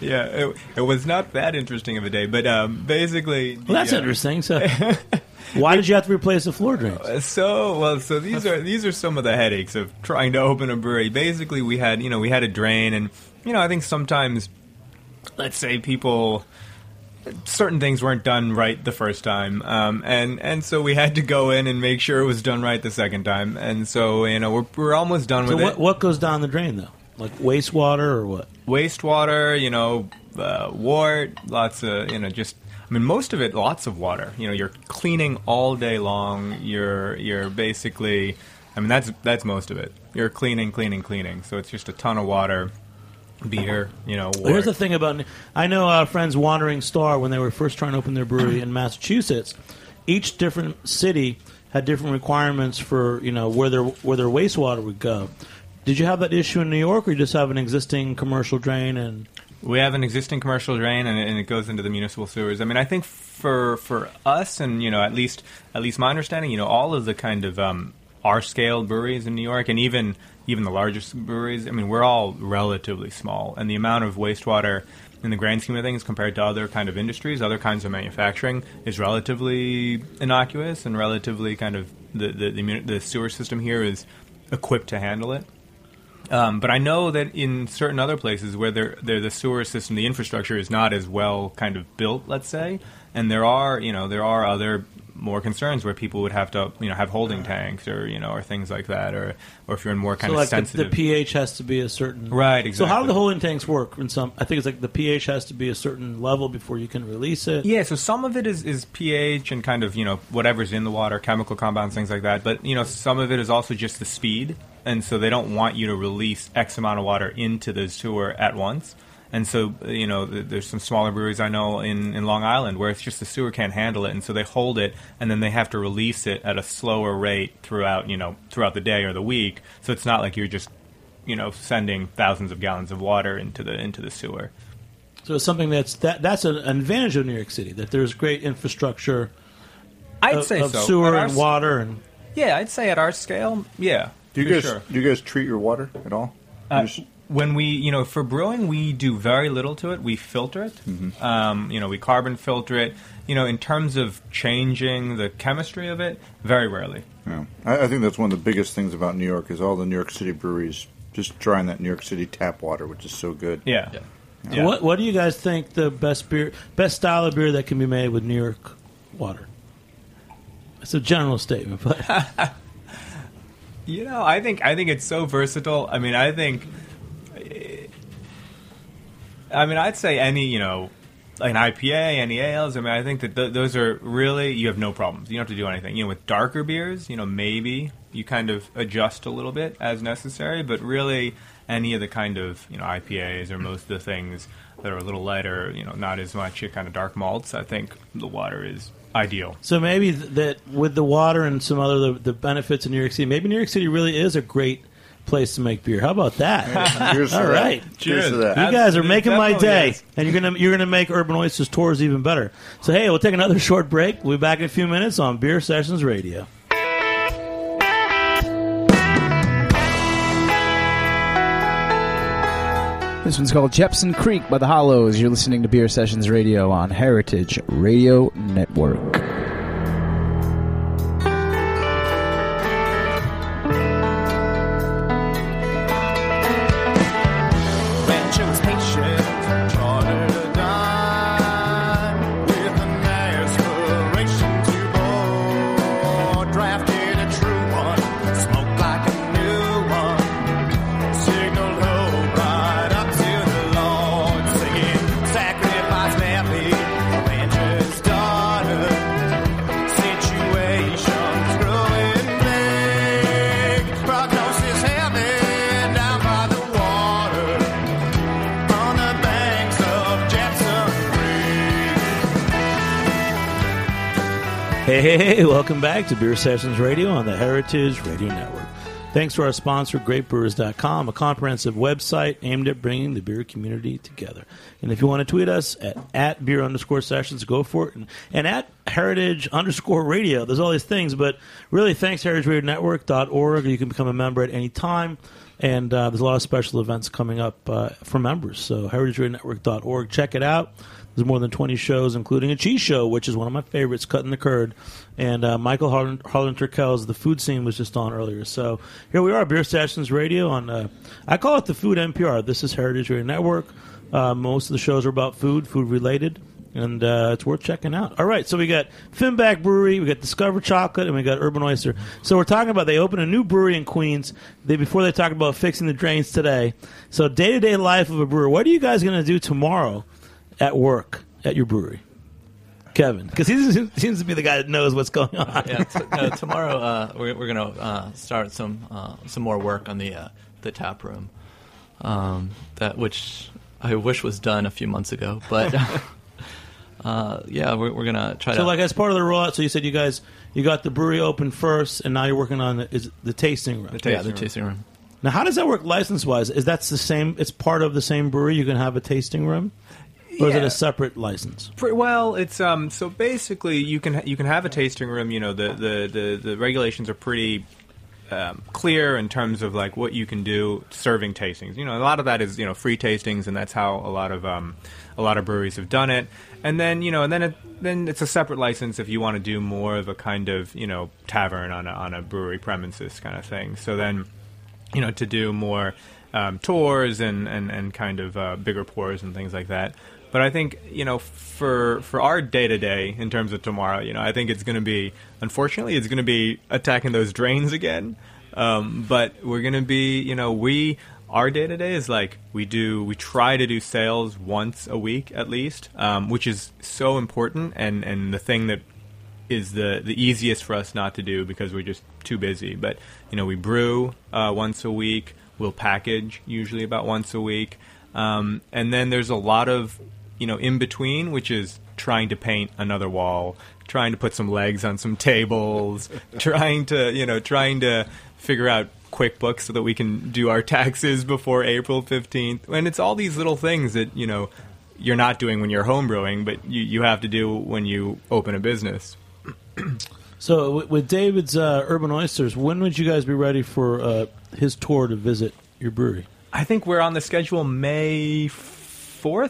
Yeah, it, it was not that interesting of a day, but um, basically. Well, that's uh, interesting. So, why did you have to replace the floor drains? So well, so these are these are some of the headaches of trying to open a brewery. Basically, we had you know we had a drain, and you know I think sometimes, let's say people, certain things weren't done right the first time, um, and and so we had to go in and make sure it was done right the second time, and so you know we're we're almost done So, with what it. what goes down the drain though? Like wastewater or what? wastewater, you know, uh, wort, lots of, you know, just. I mean, most of it, lots of water. You know, you're cleaning all day long. You're you're basically, I mean, that's that's most of it. You're cleaning, cleaning, cleaning. So it's just a ton of water, beer. You know, Well, Here's the thing about I know our friends Wandering Star when they were first trying to open their brewery in Massachusetts. Each different city had different requirements for you know where their where their wastewater would go. Did you have that issue in New York, or you just have an existing commercial drain and? We have an existing commercial drain, and, and it goes into the municipal sewers. I mean, I think for for us, and you know, at least at least my understanding, you know, all of the kind of um, R scale breweries in New York, and even even the largest breweries. I mean, we're all relatively small, and the amount of wastewater in the grand scheme of things compared to other kind of industries, other kinds of manufacturing, is relatively innocuous and relatively kind of the the, the, the sewer system here is equipped to handle it. Um, but I know that in certain other places where they're, they're the sewer system, the infrastructure is not as well kind of built, let's say, and there are you know there are other more concerns where people would have to you know have holding tanks or you know or things like that, or or if you're in more kind so of like the, the pH has to be a certain Right, exactly. So how do the holding tanks work? In some, I think it's like the pH has to be a certain level before you can release it. Yeah, so some of it is, is pH and kind of you know whatever's in the water, chemical compounds, things like that. But you know some of it is also just the speed, and so they don't want you to release X amount of water into the sewer at once. And so you know there's some smaller breweries I know in, in Long Island where it's just the sewer can't handle it, and so they hold it, and then they have to release it at a slower rate throughout you know throughout the day or the week. So it's not like you're just you know sending thousands of gallons of water into the into the sewer. So it's something that's that that's an advantage of New York City that there's great infrastructure I'd of, say of so. sewer our and water and Yeah, I'd say at our scale, yeah. Do you for guys sure. do you guys treat your water at all? Uh, just- when we, you know, for brewing, we do very little to it. We filter it. Mm-hmm. Um, you know, we carbon filter it. You know, in terms of changing the chemistry of it, very rarely. Yeah, I, I think that's one of the biggest things about New York is all the New York City breweries just drawing that New York City tap water, which is so good. Yeah. Yeah. So What what do you guys think the best beer best style of beer that can be made with New York water? It's a general statement, but You know, I think I think it's so versatile. I mean, I think. I mean, I'd say any you know, an IPA, any ales. I mean, I think that th- those are really you have no problems. You don't have to do anything. You know, with darker beers, you know, maybe you kind of adjust a little bit as necessary, but really any of the kind of you know IPAs or most of the things that are a little lighter, you know, not as much kind of dark malts. I think the water is ideal. so maybe th- that with the water and some other the, the benefits of New York City, maybe New York City really is a great place to make beer. How about that? Cheers All to that. right. Cheers to that. You guys are making my day, is. and you're gonna you're gonna make Urban Oysters tours even better. So hey, we'll take another short break. We'll be back in a few minutes on Beer Sessions Radio. This one's called Jepson Creek by the Hollows. You're listening to Beer Sessions Radio on Heritage Radio Network. Hey, welcome back to Beer Sessions Radio on the Heritage Radio Network. Thanks to our sponsor, GreatBrewers.com, a comprehensive website aimed at bringing the beer community together. And if you want to tweet us at, at beer underscore sessions, go for it. And, and at heritage underscore radio. There's all these things, but really, thanks heritageradionetwork.org. You can become a member at any time. And uh, there's a lot of special events coming up uh, for members. So, heritageradionetwork.org. Check it out. There's more than 20 shows, including a cheese show, which is one of my favorites, Cutting the Curd. And uh, Michael Harlan, Harlan Turkel's The Food Seen was just on earlier. So here we are, Beer Sessions Radio on, uh, I call it the Food NPR. This is Heritage Radio Network. Uh, most of the shows are about food, food related. And uh, it's worth checking out. All right, so we got Finback Brewery, we got Discover Chocolate, and we got Urban Oyster. So we're talking about they opened a new brewery in Queens. They before they talk about fixing the drains today. So day to day life of a brewer. What are you guys going to do tomorrow at work at your brewery, Kevin? Because he seems- seems to be the guy that knows what's going on. yeah, t- no, tomorrow uh, we're, we're going to uh, start some uh, some more work on the uh, the tap room, um, that which I wish was done a few months ago, but uh, yeah, we're, we're going to try So, to like as part of the rollout, so you said you guys you got the brewery open first, and now you're working on the, is the tasting room. yeah the tasting room. Now, how does that work license wise? Is that the same? It's part of the same brewery. You can have a tasting room, or is it a separate license? Pretty well, it's um. So basically, you can you can have a tasting room. You know, the the the, the regulations are pretty um, clear in terms of like what you can do serving tastings. You know, a lot of that is you know free tastings, and that's how a lot of um, a lot of breweries have done it. And then you know, and then it, then it's a separate license if you want to do more of a kind of you know tavern on a on a brewery premises kind of thing. So then you know, to do more um, tours and, and, and kind of uh, bigger pours and things like that. But I think you know, for for our day to day in terms of tomorrow, you know, I think it's going to be unfortunately it's going to be attacking those drains again. Um, but we're going to be, you know, we our day to day is like we do we try to do sales once a week at least, um, which is so important and and the thing that is the the easiest for us not to do because we're just too busy. But you know, we brew uh, once a week. We'll package usually about once a week, um, and then there's a lot of you know in between, which is trying to paint another wall, trying to put some legs on some tables, trying to you know trying to figure out QuickBooks so that we can do our taxes before April 15th. And it's all these little things that, you know, you're not doing when you're homebrewing, but you, you have to do when you open a business. So, with, with David's uh, Urban Oysters, when would you guys be ready for uh, his tour to visit your brewery? I think we're on the schedule May 4th,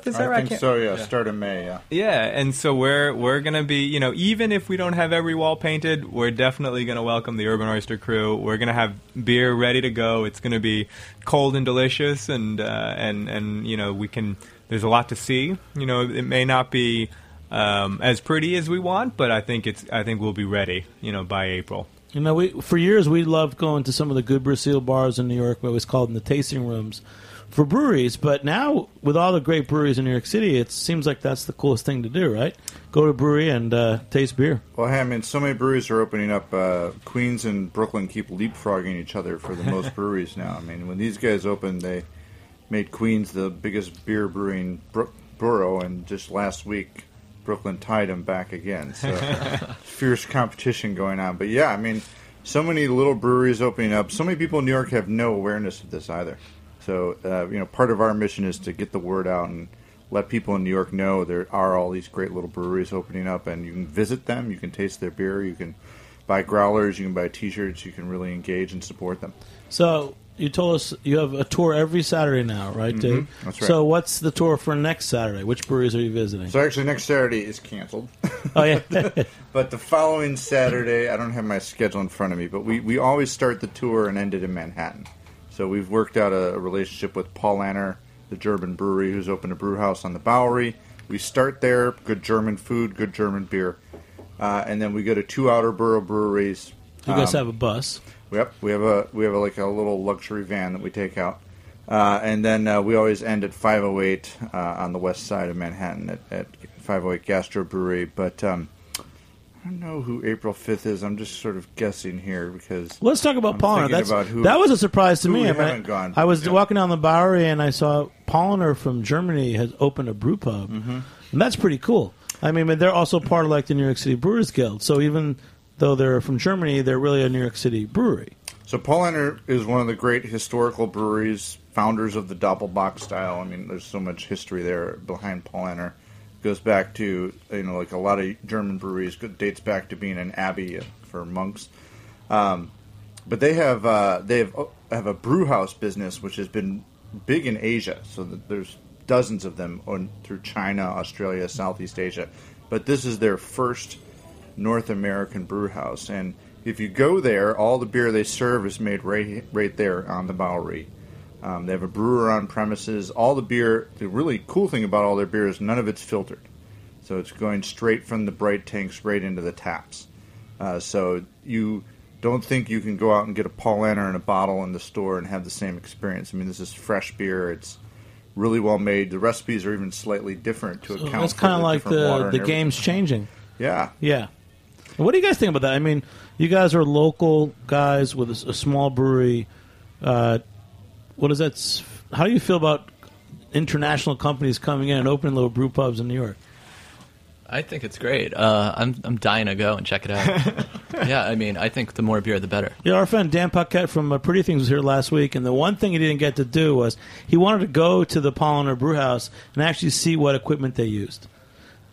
is that I right? think can't- so. Yeah, start in May. Yeah. Yeah, and so we're we're gonna be, you know, even if we don't have every wall painted, we're definitely gonna welcome the Urban Oyster crew. We're gonna have beer ready to go. It's gonna be cold and delicious, and uh, and and you know we can. There's a lot to see. You know, it may not be um, as pretty as we want, but I think it's. I think we'll be ready. You know, by April. You know, we for years we loved going to some of the good Brazil bars in New York. What was called in the tasting rooms for breweries. But now, with all the great breweries in New York City, it seems like that's the coolest thing to do, right? Go to a brewery and uh, taste beer. Well, hey, I mean, so many breweries are opening up. Uh, Queens and Brooklyn keep leapfrogging each other for the most breweries now. I mean, when these guys opened, they made Queens the biggest beer brewing bro- borough, and just last week, Brooklyn tied them back again. So fierce competition going on. But yeah, I mean, so many little breweries opening up. So many people in New York have no awareness of this either. So uh, you know, part of our mission is to get the word out and let people in New York know there are all these great little breweries opening up, and you can visit them. You can taste their beer. You can buy growlers. You can buy T-shirts. You can really engage and support them. So you told us you have a tour every Saturday now, right, Dave? Mm-hmm. that's right. So what's the tour for next Saturday? Which breweries are you visiting? So actually, next Saturday is canceled. oh yeah, But the following Saturday, I don't have my schedule in front of me, but we, we always start the tour and end it in Manhattan. So we've worked out a, a relationship with Paulaner, the German brewery, who's opened a brew house on the Bowery. We start there, good German food, good German beer. Uh, and then we go to two outer borough breweries. you guys Um, have a bus. Yep, we have a we have a, like a little luxury van that we take out, uh, and then uh, we always end at 508 uh, on the west side of Manhattan at, at 508 Gastro Brewery. But um, I don't know who April 5th is. I'm just sort of guessing here because Let's talk about I'm Paulaner. That's about who- that was a surprise to me. I, mean, gone. I was Yeah. walking down the Bowery and I saw Paulaner from Germany has opened a brew pub, Mm-hmm. and that's pretty cool. I mean, but they're also part of like the New York City Brewers Guild. So even though they're from Germany, they're really a New York City brewery. So Paulaner is one of the great historical breweries, founders of the Doppelbock style. I mean, there's so much history there behind Paulaner. Goes back to you know like a lot of German breweries. Dates back to being an abbey for monks. Um, but they have uh, they have have a brew house business which has been big in Asia. So there's dozens of them on through China, Australia, Southeast Asia. But this is their first North American brew house, and if you go there, all the beer they serve is made right right there on the Bowery. Um, they have a brewer on premises. All the beer. The really cool thing about all their beer is none of it's filtered, so it's going straight from the bright tanks right into the taps. Uh, so you don't think you can go out and get a Paulaner in a bottle in the store and have the same experience. I mean, this is fresh beer. It's really well made. The recipes are even slightly different to So account. that's kind of like the the game's changing. Yeah, Yeah. What do you guys think about that? I mean, you guys are local guys with a small brewery. Uh, what is that? How do you feel about international companies coming in and opening little brew pubs in New York? I think it's great. Uh, I'm I'm dying to go and check it out. yeah, I mean, I think the more beer, the better. Yeah, our friend Dan Paquette from uh, Pretty Things was here last week, and the one thing he didn't get to do was he wanted to go to the Paulaner Brew House and actually see what equipment they used.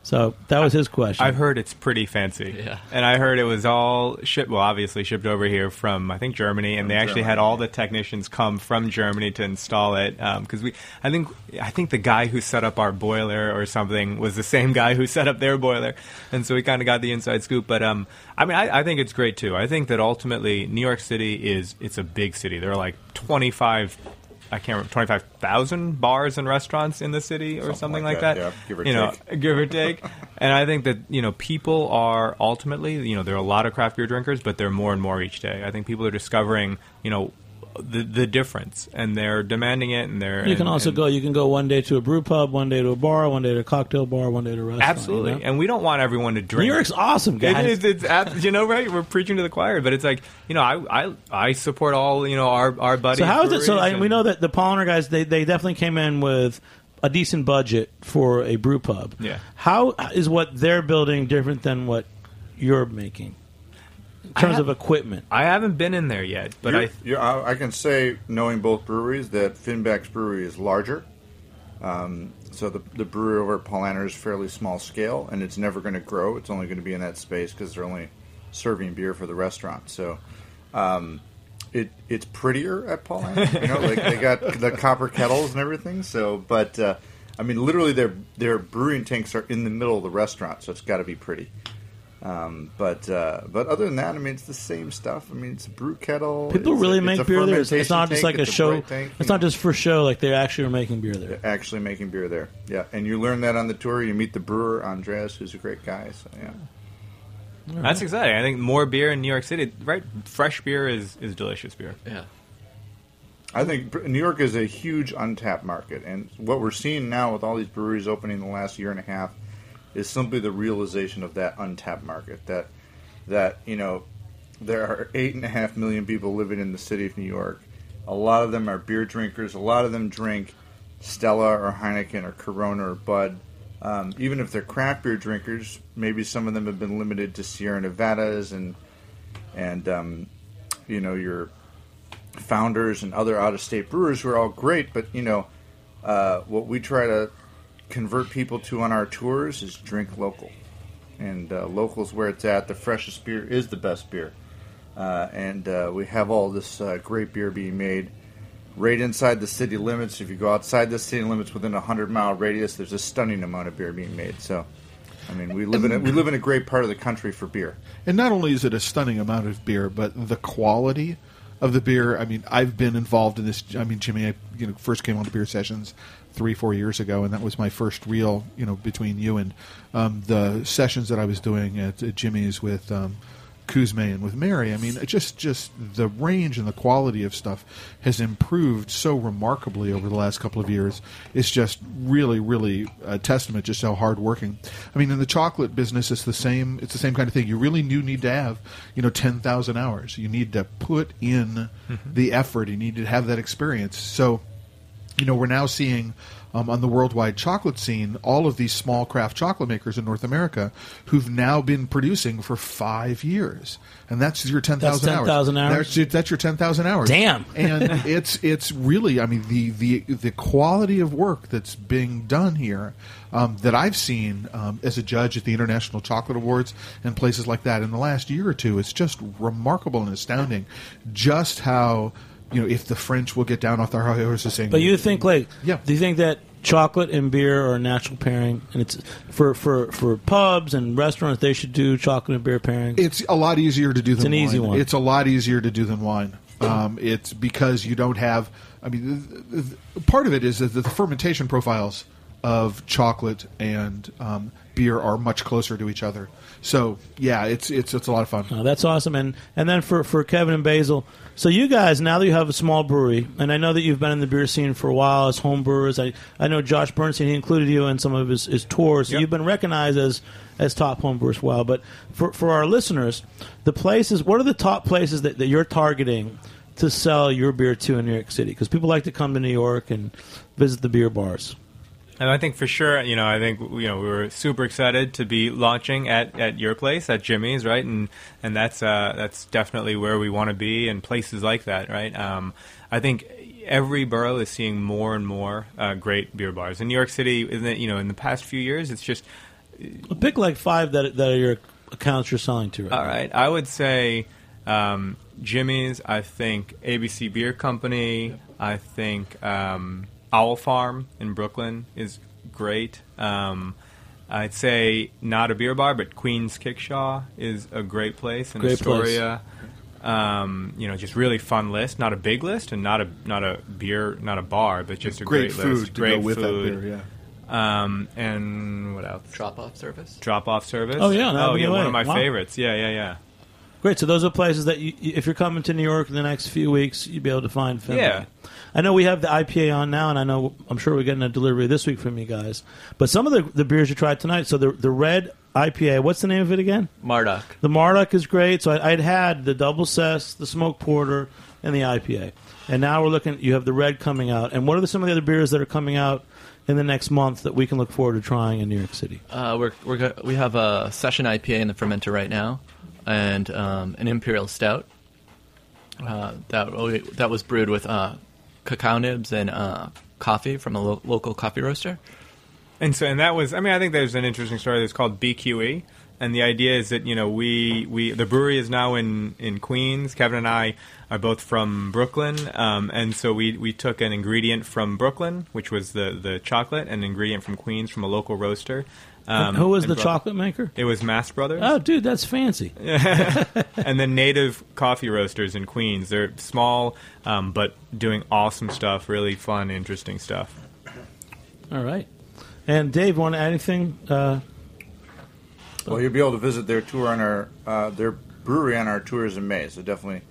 So that was his question. I've heard it's pretty fancy. Yeah. And I heard it was all shipped, well, obviously shipped over here from, I think, Germany. And they actually had all the technicians come from Germany to install it. Because we, I think, I think the guy who set up our boiler or something was the same guy who set up their boiler. And so we kind of got the inside scoop. But, um, I mean, I, I think it's great too. I think that ultimately New York City is, it's a big city. There are like 25 I can't remember, 25,000 bars and restaurants in the city or something, like like, that, that. yeah, give or you know, give or take. and I think that, you know, people are ultimately, you know, there are a lot of craft beer drinkers, but there are more and more each day. I think people are discovering, you know, the the difference and they're demanding it and they're you can and- also and- go. You can go one day to a brew pub, one day to a bar, one day to a cocktail bar, one day to a restaurant. Absolutely. you know? And we don't want everyone to drink. New York's awesome, It guys. is. It's ab- you know right. We're preaching to the choir, but it's like you know I I, I support all you know our our buddies. So how is it? So I, we know that the Paulaner guys they, they definitely came in with a decent budget for a brew pub. Yeah. How is what they're building different than what you're making in terms of equipment? I haven't been in there yet, but You're- I you're- I, I can say, knowing both breweries, that Finback's brewery is larger. Um, so the, the brewery over at Paulaner is fairly small scale, and it's never going to grow. It's only going to be in that space because they're only serving beer for the restaurant. So um, it it's prettier at Paulaner. You know, like they got the copper kettles and everything. So, but uh, I mean, literally, their their brewing tanks are in the middle of the restaurant, so it's got to be pretty. Um, but uh, but other than that, I mean, it's the same stuff. I mean, it's a brew kettle. People it's really a, make a beer there. It's, it's not just tank, like a show. tank, it's you not just for show. Like they actually are making beer there. They're actually making beer there. Yeah, and you learn that on the tour. You meet the brewer Andres, who's a great guy. So yeah, that's exciting. I think more beer in New York City, right? Fresh beer is is delicious beer. Yeah. I think New York is a huge untapped market, and what we're seeing now with all these breweries opening in the last year and a half is simply the realization of that untapped market. That that you know there are eight and a half million people living in the city of New York. A lot of them are beer drinkers. A lot of them drink Stella or Heineken or Corona or Bud. Um, even if they're craft beer drinkers, maybe some of them have been limited to Sierra Nevadas and and um, you know your founders and other out of state brewers who are all great, but you know uh, what we try to convert people to on our tours is drink local, and uh, local is where it's at. The freshest beer is the best beer, uh, and uh, we have all this uh, great beer being made right inside the city limits. If you go outside the city limits within a hundred mile radius, there's a stunning amount of beer being made. So. I mean, we live in a, we live in a great part of the country for beer. And not only is it a stunning amount of beer, but the quality of the beer. I mean, I've been involved in this. I mean, Jimmy, I you know first came on to beer sessions three, four years ago, and that was my first real, you know, between you and um, the sessions that I was doing at, at Jimmy's with um, Kuzme and with Mary. I mean, just just the range and the quality of stuff has improved so remarkably over the last couple of years. It's just really, really a testament just how hardworking. I mean, in the chocolate business, it's the same. It's the same kind of thing. You really do need to have, you know, ten thousand hours. You need to put in mm-hmm. the effort. You need to have that experience. So you know, we're now seeing um, on the worldwide chocolate scene all of these small craft chocolate makers in North America who've now been producing for five years, and that's your ten thousand hours. 10,000 hours? That's your, that's your ten thousand hours. Damn. and it's it's really, I mean, the the the quality of work that's being done here. Um, that I've seen um, as a judge at the International Chocolate Awards and places like that in the last year or two, it's just remarkable and astounding just how you know if the French will get down off their high horses saying But you think like, Yeah. do you think that chocolate and beer are a natural pairing, and it's for for for pubs and restaurants they should do chocolate and beer pairing? It's a lot easier to do than an wine. easy one. It's a lot easier to do than wine. Um, it's because you don't have. I mean, part of it is that the fermentation profiles of chocolate and um, beer are much closer to each other. So yeah, it's it's it's a lot of fun. Oh, that's awesome. And and then for, for Kevin and Basil, so you guys now that you have a small brewery, and I know that you've been in the beer scene for a while as home brewers. I, I know Josh Bernstein he included you in some of his, his tours. So Yep. you've been recognized as as top home brewers a. But for for our listeners, the places what are the top places that, that you're targeting to sell your beer to in New York City? Because people like to come to New York and visit the beer bars. And I think for sure, you know, I think you know we were super excited to be launching at, at your place at Jimmy's, right? And and that's uh, that's definitely where we want to be, and places like that, right? Um, I think every borough is seeing more and more uh, great beer bars. In New York City, in the, you know, in the past few years, it's just Pick like five that that are your accounts you're selling to. Right all now. right. I would say um, Jimmy's. I think ABC Beer Company. I think um, Owl Farm in Brooklyn is great. Um, I'd say not a beer bar, but Queen's Kickshaw is a great place in Great place. Astoria. Um, you know, just really fun list. Not a big list, and not a not a beer, not a bar, but just a Great great, food list. to great go with that food. beer. Yeah. Um, and what else? Drop off service. Drop off service. Oh, yeah, oh yeah, one of my Wow. favorites. Yeah, yeah, yeah. Great. So those are places that you, if you're coming to New York in the next few weeks, you'd be able to find Finley. Yeah. I know we have the IPA on now, and I know I'm sure we're getting a delivery this week from you guys. But some of the, the beers you tried tonight, so the the red IPA, what's the name of it again? Marduk. The Marduk is great. So I, I'd had the double Sess, the smoke porter, and the IPA, and now we're looking. You have the red coming out, and what are the, some of the other beers that are coming out in the next month that we can look forward to trying in New York City? Uh, we're, we're go- we have a session IPA in the fermenter right now, and um, an imperial stout. Uh, that that was brewed with uh, cacao nibs and uh, coffee from a lo- local coffee roaster. And so, and that was, I mean, I think there's an interesting story that's called BQE. And the idea is that, you know, we, we the brewery is now in, in Queens. Kevin and I are both from Brooklyn. Um, and so we, we took an ingredient from Brooklyn, which was the, the chocolate, and an ingredient from Queens from a local roaster. Um, Who was the brought- chocolate maker? It was Mast Brothers. Oh, dude, that's fancy. and then native coffee roasters in Queens. They're small, um, but doing awesome stuff, really fun, interesting stuff. All right. And Dave, want to add anything? Uh, Well, you'll be able to visit their tour on our uh, their brewery on our tours in May. So definitely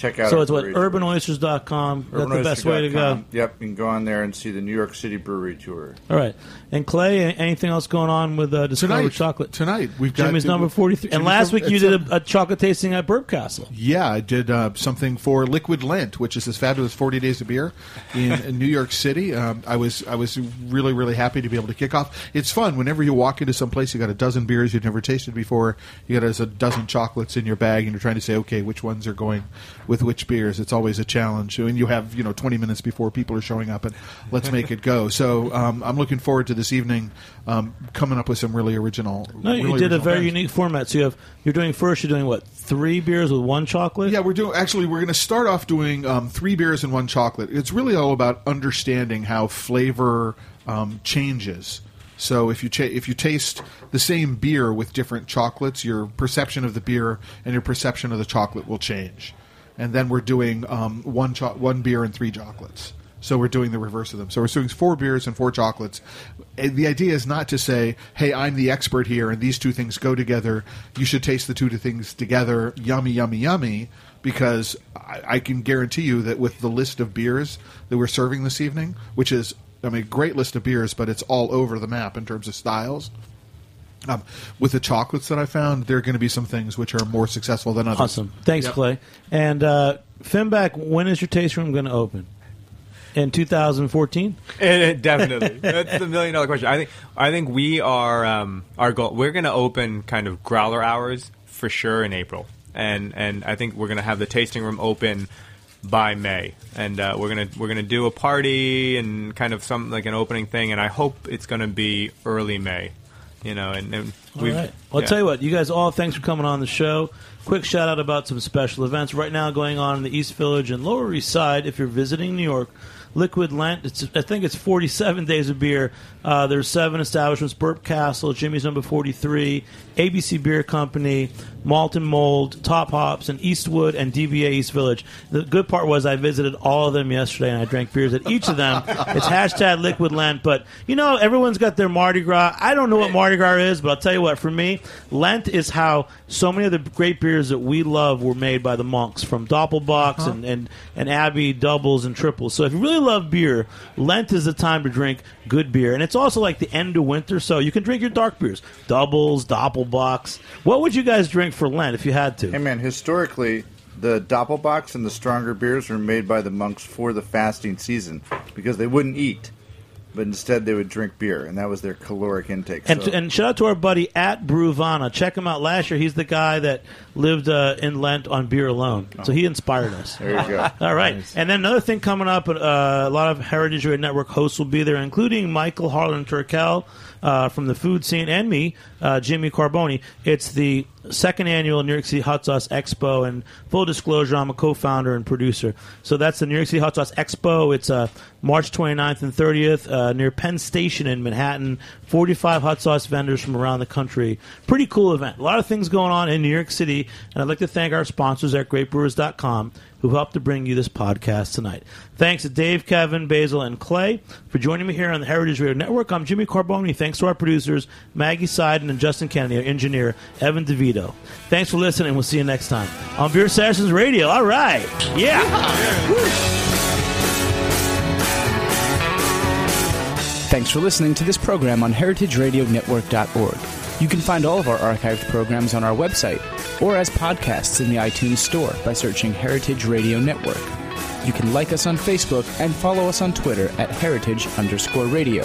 check out. so it's what brewery tours. urbanoysters.com. That's the best way to go. Yep, you can go on there and see the New York City Brewery Tour. All right. And Clay, anything else going on with uh, Discover Tonight, Chocolate? tonight we've got Jimmy's number 43. and last number- week you did a, a chocolate tasting at Burp Castle. Yeah, I did uh, something for Liquid Lent, which is this fabulous forty days of beer in, in New York City. Um, I was I was really really happy to be able to kick off. It's fun whenever you walk into some place. You got a dozen beers you've never tasted before. You got as a dozen chocolates in your bag, and you're trying to say, okay, which ones are going with which beers. It's always a challenge, and you have you know 20 minutes before people are showing up, and let's make it go. So um, I'm looking forward to this evening um, coming up with some really original. No, you did a very unique format. So you have you're doing first. You're doing what? Three beers with one chocolate. Yeah, we're doing. Actually, we're going to start off doing um, three beers and one chocolate. It's really all about understanding how flavor um, changes. So if you cha- if you taste the same beer with different chocolates, your perception of the beer and your perception of the chocolate will change. And then we're doing um, one cho- one beer and three chocolates. So we're doing the reverse of them. So we're doing four beers and four chocolates. And the idea is not to say, "Hey, I'm the expert here, and these two things go together. You should taste the two things together. Yummy, yummy, yummy." Because I, I can guarantee you that with the list of beers that we're serving this evening, which is, I mean, great list of beers, but it's all over the map in terms of styles. Um, with the chocolates that I found, there are going to be some things which are more successful than others. Awesome. Thanks, Yep. Clay. And uh, Finback, when is your taste room going to open? In 2014. It, definitely, that's the million dollar question. I think I think we are um, our goal. We're going to open kind of growler hours for sure in April, and and I think we're going to have the tasting room open by May, and uh, we're gonna we're gonna do a party and kind of some like an opening thing, and I hope it's going to be early May. You know, and, and All we've, right. Well, I'll tell you what, you guys all, thanks for coming on the show. Quick shout out about some special events right now going on in the East Village and Lower East Side. If you're visiting New York, Liquid Lent, it's, I think it's 47 days of beer. Uh, there's seven establishments Burp Castle, Jimmy's Number 43, ABC Beer Company, Malt and Mold, Top Hops, and Eastwood and DBA East Village. The good part was I visited all of them yesterday and I drank beers at each of them. it's hashtag Liquid Lent, but you know, everyone's got their Mardi Gras. I don't know what Mardi Gras is, but I'll tell you what, for me, Lent is how so many of the great beers that we love were made by the monks from Doppelbocks uh-huh. and, and, and Abbey doubles and triples. So if you really love beer, Lent is the time to drink good beer. And it's also like the end of winter, so you can drink your dark beers. Doubles, Doppelbocks. What would you guys drink for Lent if you had to? Hey man, historically, the Doppelbocks and the stronger beers were made by the monks for the fasting season because they wouldn't eat, but instead they would drink beer, and that was their caloric intake. And, so. and shout out to our buddy at Bruvana. Check him out last year. He's the guy that lived uh, in Lent on beer alone. So he inspired us. there you go. All right. And then another thing coming up, uh, a lot of Heritage Radio Network hosts will be there, including Michael Harlan Turkel uh, from the food scene and me, uh, Jimmy Carbone. It's the second annual New York City Hot Sauce Expo. And full disclosure, I'm a co founder and producer. So that's the New York City Hot Sauce Expo. It's uh, March 29th and 30th uh, near Penn Station in Manhattan. 45 hot sauce vendors from around the country. Pretty cool event. A lot of things going on in New York City. And I'd like to thank our sponsors at greatbrewers.com who helped to bring you this podcast tonight. Thanks to Dave, Kevin, Basil, and Clay for joining me here on the Heritage Radio Network. I'm Jimmy Carbone. Thanks to our producers, Maggie Seiden and Justin Kennedy, our engineer, Evan DeVito. Thanks for listening. We'll see you next time on Beer Sessions Radio. All right. Yeah. Thanks for listening to this program on heritageradionetwork.org. You can find all of our archived programs on our website or as podcasts in the iTunes Store by searching Heritage Radio Network. You can like us on Facebook and follow us on Twitter at heritage underscore radio.